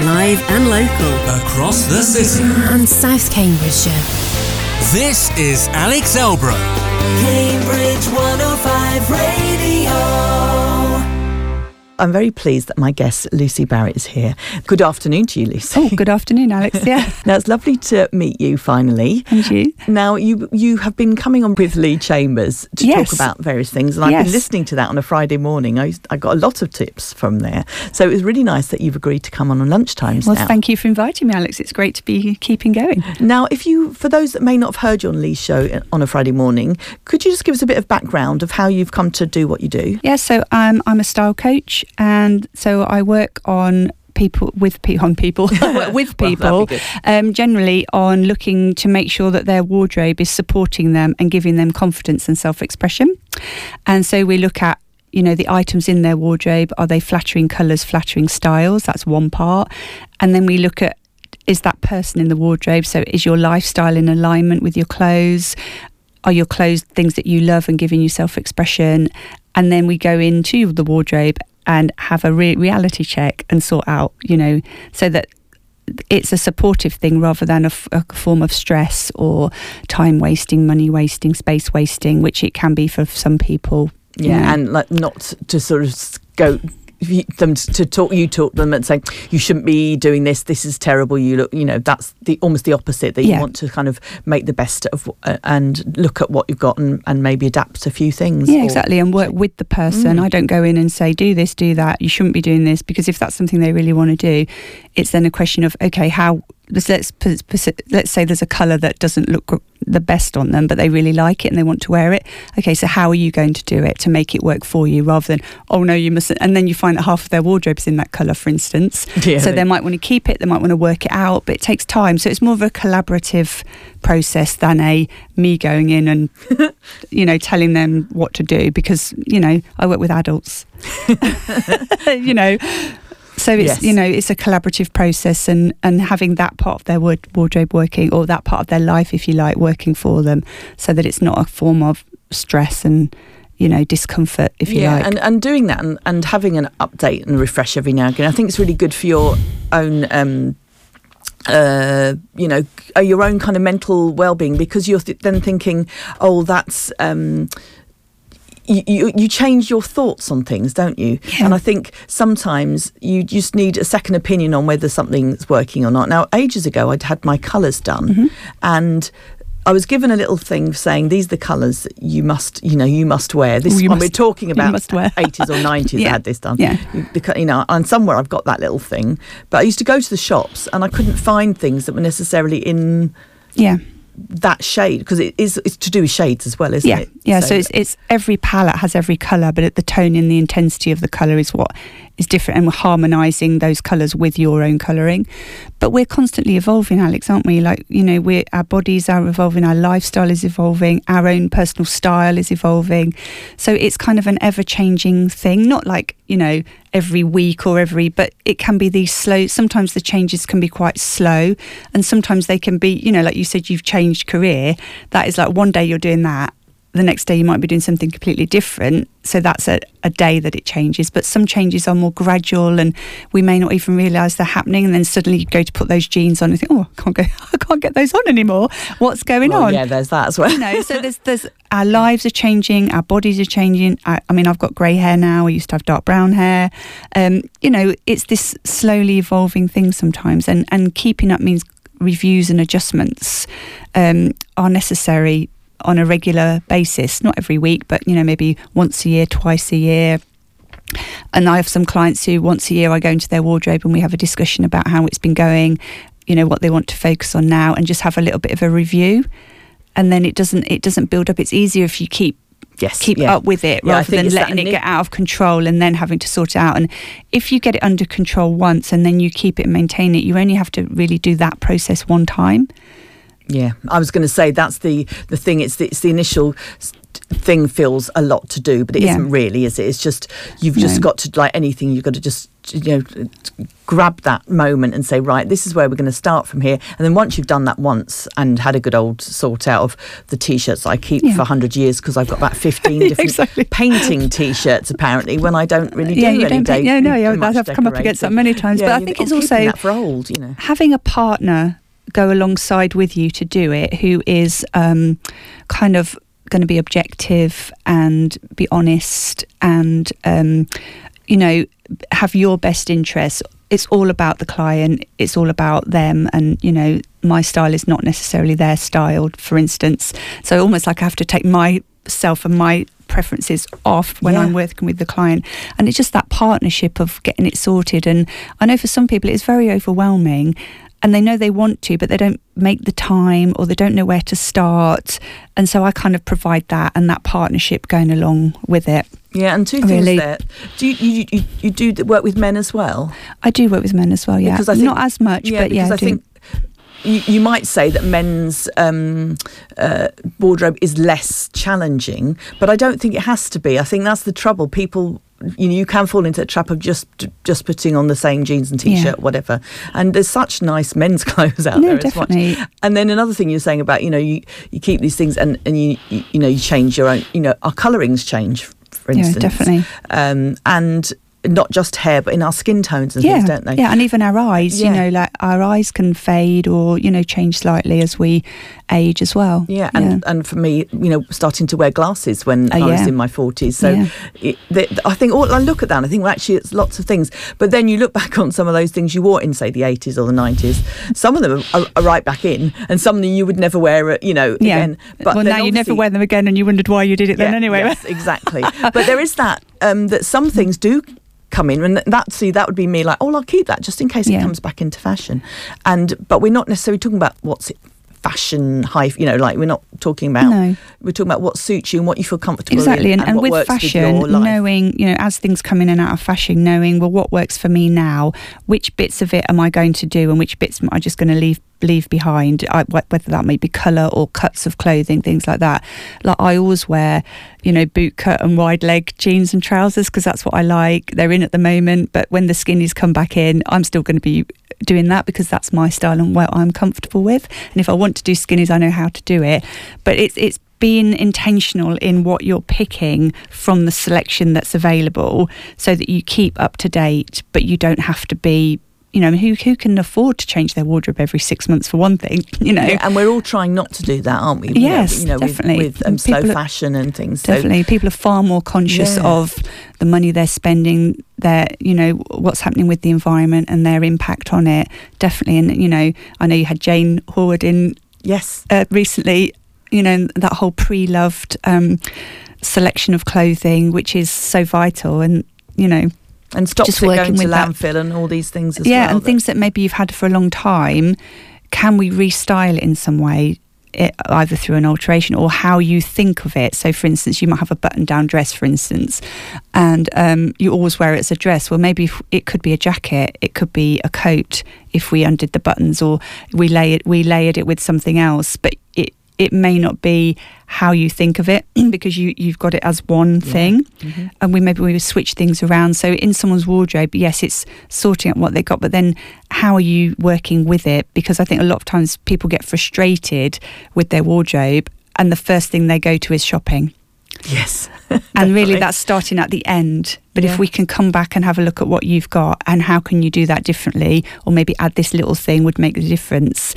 live and local. Across the city. And South Cambridgeshire. This is Alex Elbro. Cambridge 105 Radio. I'm very pleased that my guest, Lucy Barrett, is here. Good afternoon to you, Lucy. Oh, good afternoon, Alex. Yeah. now, it's lovely to meet you finally. And you. Now, you you have been coming on with Lee Chambers to Yes. talk about various things, and I've Yes. been listening to that on a Friday morning. I, I got a lot of tips from there. So it was really nice that you've agreed to come on on lunchtimes Well, now. thank you for inviting me, Alex. It's great to be keeping going. Now, if you, for those that may not have heard you on Lee's show on a Friday morning, could you just give us a bit of background of how you've come to do what you do? Yeah, so um, I'm a style coach, and so I work on people with pe- on people with people good. um, generally on looking to make sure that their wardrobe is supporting them and giving them confidence and self-expression. And so we look at you know the items in their wardrobe. Are they flattering colors flattering styles? That's one part. And then we look at is that person in the wardrobe? So is your lifestyle in alignment with your clothes? Are your clothes things that you love and giving you self-expression? And then we go into the wardrobe and have a re- reality check and sort out you know so that it's a supportive thing rather than a, f- a form of stress or time wasting money wasting space wasting which it can be for some people you Yeah, know. and like not to sort of go them to talk you talk to them and say you shouldn't be doing this this is terrible you look you know that's the almost the opposite that you Yeah. want to kind of make the best of uh, and look at what you've got and, and maybe adapt a few things Yeah, or- exactly, and work with the person. Mm. I don't go in and say, do this, do that. You shouldn't be doing this because if that's something they really want to do, it's then a question of, okay, how, let's, let's, put- put- let's say there's a colour that doesn't look the best on them, but they really like it and they want to wear it. Okay, so how are you going to do it to make it work for you rather than, oh no, you mustn't. And then you find that half of their wardrobe is in that colour, for instance. Yeah, so they- they might want to keep it, they might want to work it out, but it takes time. So it's more of a collaborative process than a me going in and you know telling them what to do because you know I work with adults. you know. So it's Yes. you know it's a collaborative process and and having that part of their wardrobe working or that part of their life if you like working for them so that it's not a form of stress and you know discomfort if you yeah, like. and, and doing that and, and having an update and refresh every now and again. I think it's really good for your own, um, uh, you know, uh, your own kind of mental well-being because you're th- then thinking, oh, that's. Um, you, you, you change your thoughts on things, don't you? Yeah. And I think sometimes you just need a second opinion on whether something's working or not. Now, ages ago, I'd had my colours done, Mm-hmm. and I was given a little thing saying these are the colours that you must, you know, you must wear. This must- we're talking about must wear. 80s or 90s. I had this done. Yeah. Because, you know, and somewhere I've got that little thing, but I used to go to the shops and I couldn't find things that were necessarily in yeah. That shade because it is it's to do with shades as well, isn't yeah, it? Yeah, so, it's it's every palette has every colour, but the tone and the intensity of the colour is what is different, and we're harmonising those colours with your own colouring. But we're constantly evolving, Alex, aren't we? Like you know, we our bodies are evolving, our lifestyle is evolving, our own personal style is evolving. So it's kind of an ever changing thing, not like you know every week or every, but it can be these slow. Sometimes the changes can be quite slow, and sometimes they can be, you know, like you said, you've changed career. That is like one day you're doing that the next day you might be doing something completely different. So that's a, a day that it changes. But some changes are more gradual and we may not even realise they're happening. And then suddenly you go to put those jeans on and think, oh, I can't go, I can't get those on anymore. What's going Well, on? yeah, there's that as well. you know, so there's there's our lives are changing, our bodies are changing. I, I mean, I've got grey hair now. I used to have dark brown hair. Um, you know, it's this slowly evolving thing sometimes, and and keeping up means reviews and adjustments um, are necessary on a regular basis. Not every week, but you know, maybe once a year, twice a year. And I have some clients who once a year I go into their wardrobe and we have a discussion about how it's been going, you know, what they want to focus on now, and just have a little bit of a review. And then it doesn't it doesn't build up. It's easier if you keep Yes, keep yeah. up with it Yeah, rather than letting it get out of control and then having to sort it out. And if you get it under control once and then you keep it and maintain it, you only have to really do that process one time. Yeah, I was going to say that's the the thing. It's the, it's the initial thing feels a lot to do, but it Yeah. not really, is it? It's just you've just No. got to like anything. You've got to just you know grab that moment and say right this is where we're going to start from here and then once you've done that once and had a good old sort out of the t-shirts I keep Yeah. for 100 years because I've got about 15 different exactly. painting t-shirts apparently when I don't really do Yeah, you any don't day yeah, no, yeah, I've come up against that many times, Yeah, but I think it's "I'm also- that for old you know having a partner go alongside with you to do it who is um, kind of going to be objective and be honest and um, you know have your best interests. It's all about the client. It's all about them. And you know my style is not necessarily their style for instance. So almost like i have to take myself and my preferences off when Yeah. i'm working with the client. And it's just that partnership of getting it sorted. And i know for some people it's very overwhelming and they know they want to but they don't make the time or they don't know where to start and so i kind of provide that and that partnership going along with it yeah and two things Really. there do you, you, you, you do work with men as well i do work with men as well yeah Because I think- not as much yeah but yeah because I I think you, you might say that men's um, uh, wardrobe is less challenging, but I don't think it has to be. I think that's the trouble. People, you know, you can fall into the trap of just just putting on the same jeans and t-shirt, whatever. And there's such nice men's clothes out No, there. as definitely. much. And then another thing you're saying about, you know, you, you keep these things and and you, you you know you change your own. You know, our colourings change, for instance Yeah, definitely. Um, and not just hair, but in our skin tones and yeah, things, don't they? Yeah, and even our eyes, Yeah. you know, like our eyes can fade or, you know, change slightly as we age as well. Yeah, and and for me, you know, starting to wear glasses when Oh, I was in my forties. So Yeah. it, I think all I look at that, and I think well, actually, it's lots of things. But then you look back on some of those things you wore in, say, the eighties or the nineties. Some of them are, are right back in, and some of them you would never wear, uh, you know, Yeah. again. But well, now you never wear them again and you wondered why you did it then anyway. Yes, exactly. but there is that um, that some things do come in and that see that would be me like oh I'll keep that just in case Yeah. it comes back into fashion and but we're not necessarily talking about what's fashion high you know like we're not talking about No. we're talking about what suits you and what you feel comfortable Exactly, in and, and what with fashion, with knowing you know as things come in and out of fashion, knowing well what works for me now, which bits of it am I going to do, and which bits am I just going to leave leave behind, I, whether that may be colour or cuts of clothing, things like that. Like I always wear, you know, boot cut and wide leg jeans and trousers because that's what I like. They're in at the moment, but when the skinnies come back in, I'm still going to be doing that because that's my style and what I'm comfortable with. And if I want to do skinnies, I know how to do it. But it's it's being intentional in what you're picking from the selection that's available so that you keep up to date but you don't have to be you know who who can afford to change their wardrobe every 6 months for one thing you know Yeah, and we're all trying not to do that, aren't we? Yes, you know, definitely. with, with um, slow are- fashion and things. So- Definitely, people are far more conscious Yeah. of the money they're spending, their you know what's happening with the environment and their impact on it. Definitely, and you know, I know you had Jane Horwood in yes, uh, recently. You know that whole pre-loved um, selection of clothing, which is so vital, and you know, and stops just it working going to with that. landfill and all these things as yeah, well. and things that maybe you've had for a long time. Can we restyle it in some way? It, either through an alteration or how you think of it. So, for instance, you might have a button-down dress, for instance, and um, you always wear it as a dress. Well, maybe it could be a jacket, it could be a coat if we undid the buttons, or we lay it, we layered it with something else. But it may not be how you think of it because you you've got it as one thing. Mm-hmm. and we maybe we switch things around. So in someone's wardrobe yes it's sorting out what they got but then how are you working with it? Because i think a lot of times people get frustrated with their wardrobe and the first thing they go to is shopping. Yes, and really that's starting at the end. But Yeah. if we can come back and have a look at what you've got and how can you do that differently or maybe add this little thing would make the difference.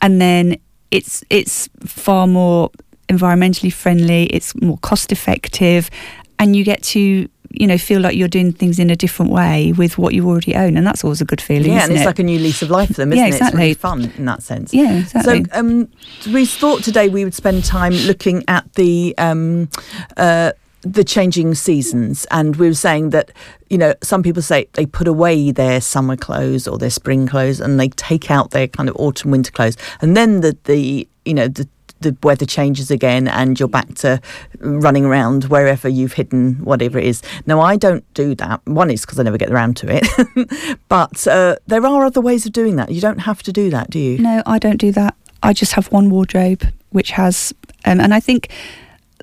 And then it's it's far more environmentally friendly it's more cost effective and you get to you know feel like you're doing things in a different way with what you already own and that's always a good feeling yeah, isn't and it's it? like a new lease of life for them, Yeah, isn't it? It's really exactly. fun in that sense. yeah exactly So um, we thought today we would spend time looking at the um, uh, the changing seasons, and we were saying that you know some people say they put away their summer clothes or their spring clothes, and they take out their kind of autumn winter clothes, and then the the you know the the weather changes again and you're back to running around wherever you've hidden whatever it is. Now, I don't do that. One is because I never get around to it. but uh, there are other ways of doing that. You don't have to do that, do you? No, I don't do that. I just have one wardrobe which has, um, and I think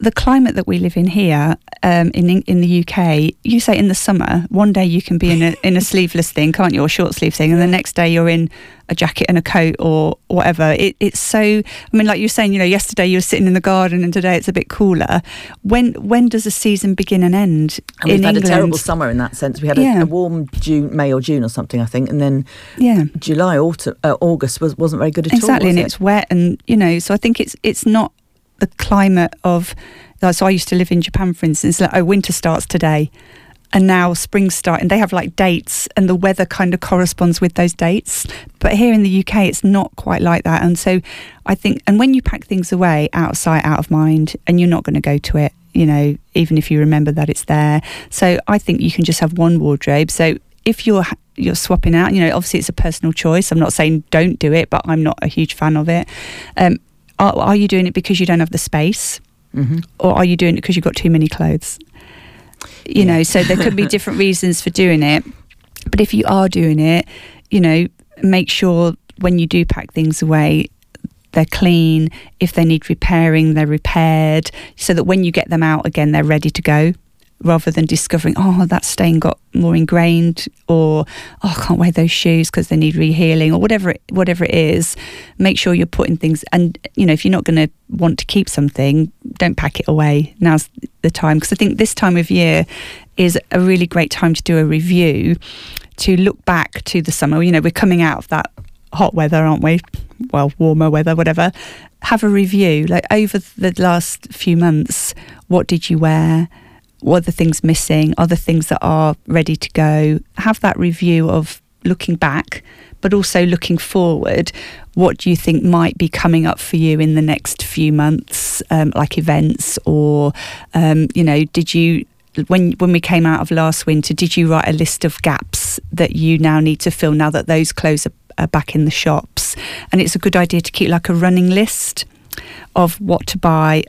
the climate that we live in here um, in in the UK, you say in the summer, one day you can be in a in a sleeveless thing, can't you, or short sleeve thing, and the next day you're in a jacket and a coat or whatever. It, it's so. I mean, like you were saying, you know, yesterday you were sitting in the garden, and today it's a bit cooler. When when does a season begin and end And we've had England? a terrible summer in that sense. We had a, Yeah. a warm June, May or June or something, I think, and then yeah. July, autumn, uh, August was wasn't very good at exactly all. Exactly, and was it's wet and you know so i think it's it's not the climate of so i used to live in japan for instance like oh winter starts today and now spring start and they have like dates and the weather kind of corresponds with those dates. But here in the uk it's not quite like that and so i think and when you pack things away out of sight out of mind and you're not going to go to it you know even if you remember that it's there. So i think you can just have one wardrobe. So if you're you're swapping out you know obviously it's a personal choice. I'm not saying don't do it but i'm not a huge fan of it. Um, are, are you doing it because you don't have the space? Mhm. or are you doing it because you've got too many clothes? You know, so there could be different reasons for doing it. But if you are doing it, you know, make sure when you do pack things away, they're clean. If they need repairing, they're repaired so that when you get them out again, they're ready to go rather than discovering, oh, that stain got more ingrained or, oh, I can't wear those shoes because they need rehealing or whatever it, whatever it is. Make sure you're putting things, and, you know, if you're not going to want to keep something, don't pack it away. Now's the time. Because I think this time of year is a really great time to do a review, to look back to the summer. You know, we're coming out of that hot weather, aren't we? Well, warmer weather, whatever. Have a review. Like over the last few months, what did you wear? What are the things missing? Are the things that are ready to go? Have that review of looking back, but also looking forward. What do you think might be coming up for you in the next few months, um, like events, or um, you know, did you when when we came out of last winter, did you write a list of gaps that you now need to fill now that those clothes are, are back in the shops? And it's a good idea to keep like a running list of what to buy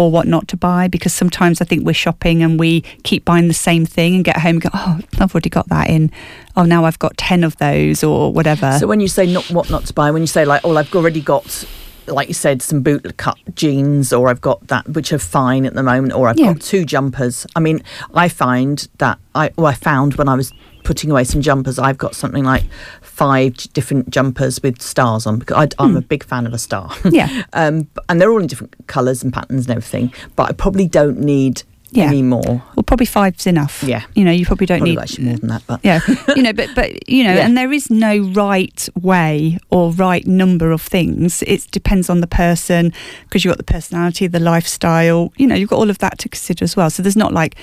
or what not to buy because sometimes I think we're shopping and we keep buying the same thing and get home and go, oh, I've already got that in. Oh, now I've got 10 of those or whatever. So when you say not what not to buy, when you say like, oh, I've already got, like you said, some boot cut jeans, or I've got that which are fine at the moment, or I've Yeah. got two jumpers. I mean, I find that I, well, I found when I was putting away some jumpers, I've got something like five different jumpers with stars on because I, I'm a big fan of a star. Hmm. Yeah. um, and they're all in different colours and patterns and everything. But I probably don't need Yeah. any more. well, probably five's enough. Yeah. You know, you probably don't Probably need actually more than that, but yeah you know but but you know Yeah. and there is no right way or right number of things it depends on the person because you've got the personality the lifestyle you know you've got all of that to consider as well so there's not like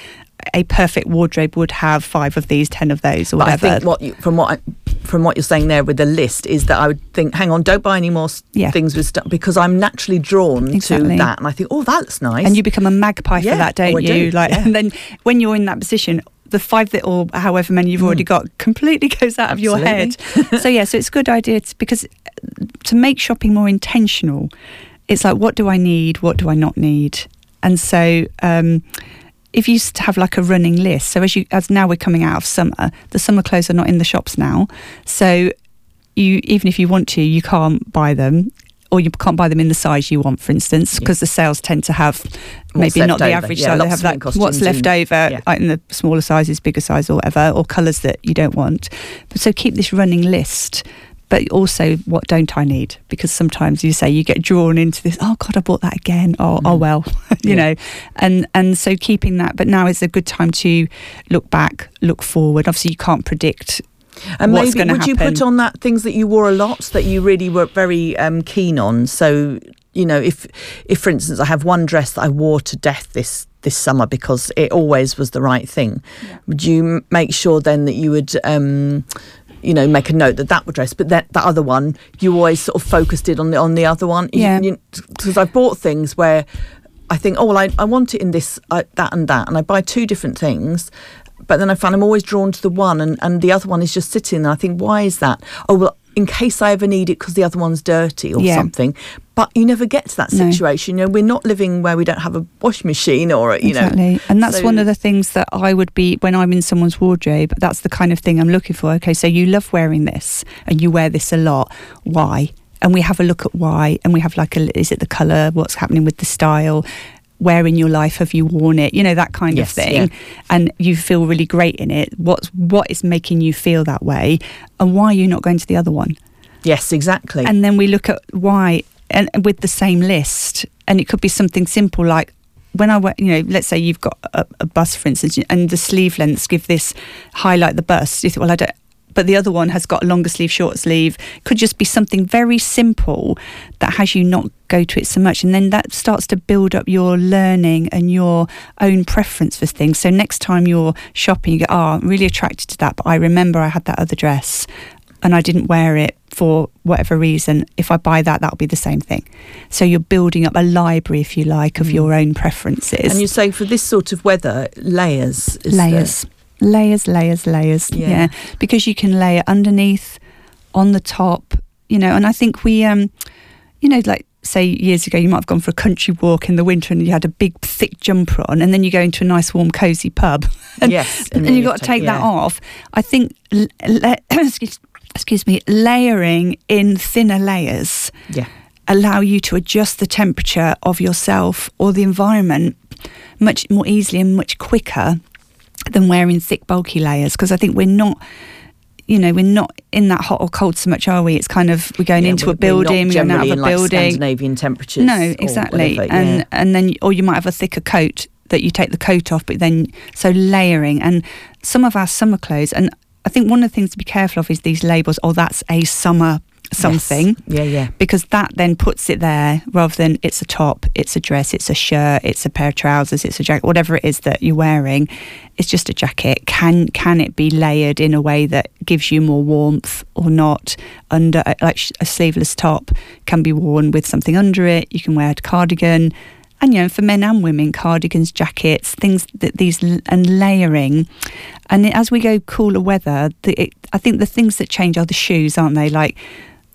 a perfect wardrobe would have five of these ten of those or But I whatever think what you, from what I, from what you're saying there with the list is that I would think, hang on, don't buy any more Yeah. things with stuff because I'm naturally drawn Exactly. to that, and I think, oh, that looks nice. and you become a magpie Yeah. for that don't Oh, you do, like yeah. and then when you're in that position the five that or however many you've already got completely goes out of your head Mm. So yeah so it's a good idea to, because to make shopping more intentional it's like what do i need what do i not need and so um if you used to have like a running list so as you as now we're coming out of summer the summer clothes are not in the shops now. So you even if you want to you can't buy them or you can't buy them in the size you want for instance because the sales tend to have What's maybe not the over. average Yeah, size. They have that what's left and- over yeah. like in the smaller sizes bigger size or whatever or colours that you don't want. But so keep this running list but also what don't I need? Because sometimes you say you get drawn into this. Oh God, I bought that again. Oh, oh well, you Yeah. know, and and so keeping that. But now is a good time to look back, look forward. Obviously, you can't predict. and what's maybe would you put on that things that you wore a lot that you really were very um, keen on? So you know, if if for instance, I have one dress that I wore to death this this summer because it always was the right thing. Would you make sure then that you would? Um, you know, make a note that that dress, but that that other one, you always sort of focused it on the on the other one. Yeah. Because I've bought things where I think, oh well, I, I want it in this, uh, that, and that, and I buy two different things. But then I find I'm always drawn to the one, and, and the other one is just sitting. And I think, why is that? Oh well, in case I ever need it because the other one's dirty or Yeah. something. But you never get to that No. situation. You know, we're not living where we don't have a washing machine or you exactly. know. and that's so- one of the things that I would be when I'm in someone's wardrobe. That's the kind of thing I'm looking for. Okay, so you love wearing this and you wear this a lot. Why? And we have a look at why, and we have like a is it the color? What's happening with the style? where in your life have you worn it? You know that kind Yes, of thing, and you feel really great in it. What's what is making you feel that way, and why are you not going to the other one? Yes, exactly. And then we look at why, and with the same list, and it could be something simple like when I you know, let's say you've got a, a bust, for instance, and the sleeve lengths give this highlight the bust. You think, well, I don't. But the other one has got a longer sleeve, short sleeve. Could just be something very simple that has you not go to it so much, and then that starts to build up your learning and your own preference for things. So next time you're shopping, you go, "Oh, I'm really attracted to that," but I remember I had that other dress, and I didn't wear it for whatever reason. If I buy that, that'll be the same thing. So you're building up a library, if you like, of your own preferences. and you say for this sort of weather, layers. is the- layers, layers, layers, layers. Yeah. Yeah. because you can layer underneath, on the top. You know, and I think we, um, you know, like say years ago, you might have gone for a country walk in the winter and you had a big thick jumper on, and then you go into a nice warm cozy pub. and, Yes, and, then you've got to take that yeah. off. I think, l- la- excuse, excuse me, layering in thinner layers Yeah. allow you to adjust the temperature of yourself or the environment much more easily and much quicker than wearing thick bulky layers because I think we're not you know we're not in that hot or cold so much are we it's kind of we're going Yeah, into we- a building we're we're not going out of a like building Scandinavian temperatures. no exactly whatever, and yeah. and then or you might have a thicker coat that you take the coat off but then so layering and some of our summer clothes and I think one of the things to be careful of is these labels oh that's a summer something Yes. Yeah, yeah. because that then puts it there rather than it's a top, it's a dress, it's a shirt, it's a pair of trousers, it's a jacket, whatever it is that you're wearing. It's just a jacket. Can can it be layered in a way that gives you more warmth or not? Under like a sleeveless top can be worn with something under it. You can wear a cardigan. And you know, for men and women, cardigans, jackets, things that these and layering, and as we go cooler weather, the, it, I think the things that change are the shoes, aren't they? Like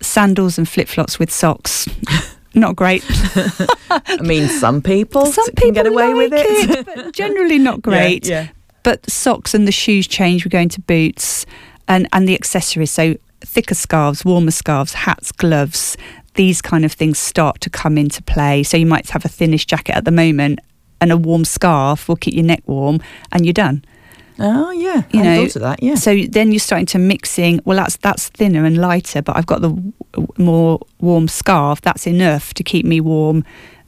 sandals and flip flops with socks. Not great. I mean, some people Some can people get away like with it. it, but generally not great. Yeah, yeah. But socks and the shoes change. We're going to boots and and the accessories. So thicker scarves, warmer scarves, hats, gloves. These kind of things start to come into play. So you might have a thinnish jacket at the moment, and a warm scarf will keep your neck warm, and you're done. Oh, yeah. You I know, thought of that. Yeah. So then you're starting to mixing. Well, that's that's thinner and lighter, but I've got the w- more warm scarf. That's enough to keep me warm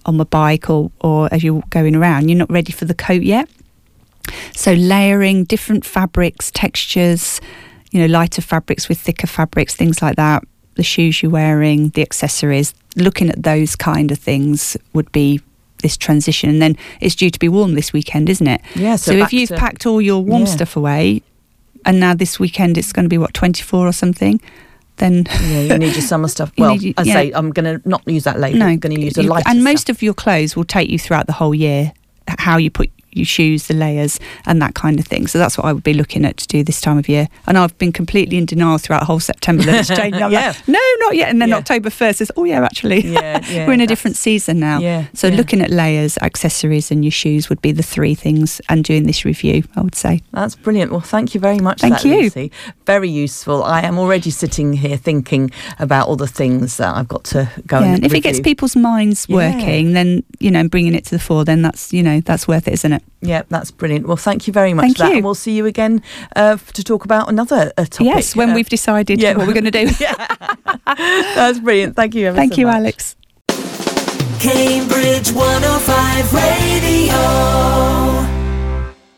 on my bike or or as you're going around. You're not ready for the coat yet. So layering different fabrics, textures, you know, lighter fabrics with thicker fabrics, things like that. The shoes you're wearing, the accessories, looking at those kind of things would be this transition. And then it's due to be warm this weekend, isn't it? Yeah, so So, if you've to- packed all your warm Yeah. stuff away, and now this weekend it's going to be what 24 or something, then yeah, you need your summer stuff. Well, your- I yeah. say I'm going to not use that label. no, I'm going to use a lighter and most stuff. of your clothes will take you throughout the whole year. How you put your shoes, the layers, and that kind of thing. So that's what I would be looking at to do this time of year. And I've been completely in denial throughout the whole September that it's changing. Yeah. like, no, not yet. And then Yeah. October 1st is, oh yeah, actually, Yeah, yeah, we're in a different season now. Yeah, So looking at layers, accessories, and your shoes would be the three things. And doing this review, I would say. That's brilliant. Well, thank you very much. for Thank that, you. Lucy. Very useful. I am already sitting here thinking about all the things that I've got to go and and if it gets people's minds working, then you know, and bringing it to the fore, then that's you know that's worth it, isn't it? Yeah, that's brilliant. Well, thank you very much Thank for that. you. And we'll see you again uh, to talk about another uh, topic. Yes, when Uh, we've decided yeah. what we're going to do. That's brilliant. Thank you ever Thank so you, much. Alex. Cambridge 105 Radio.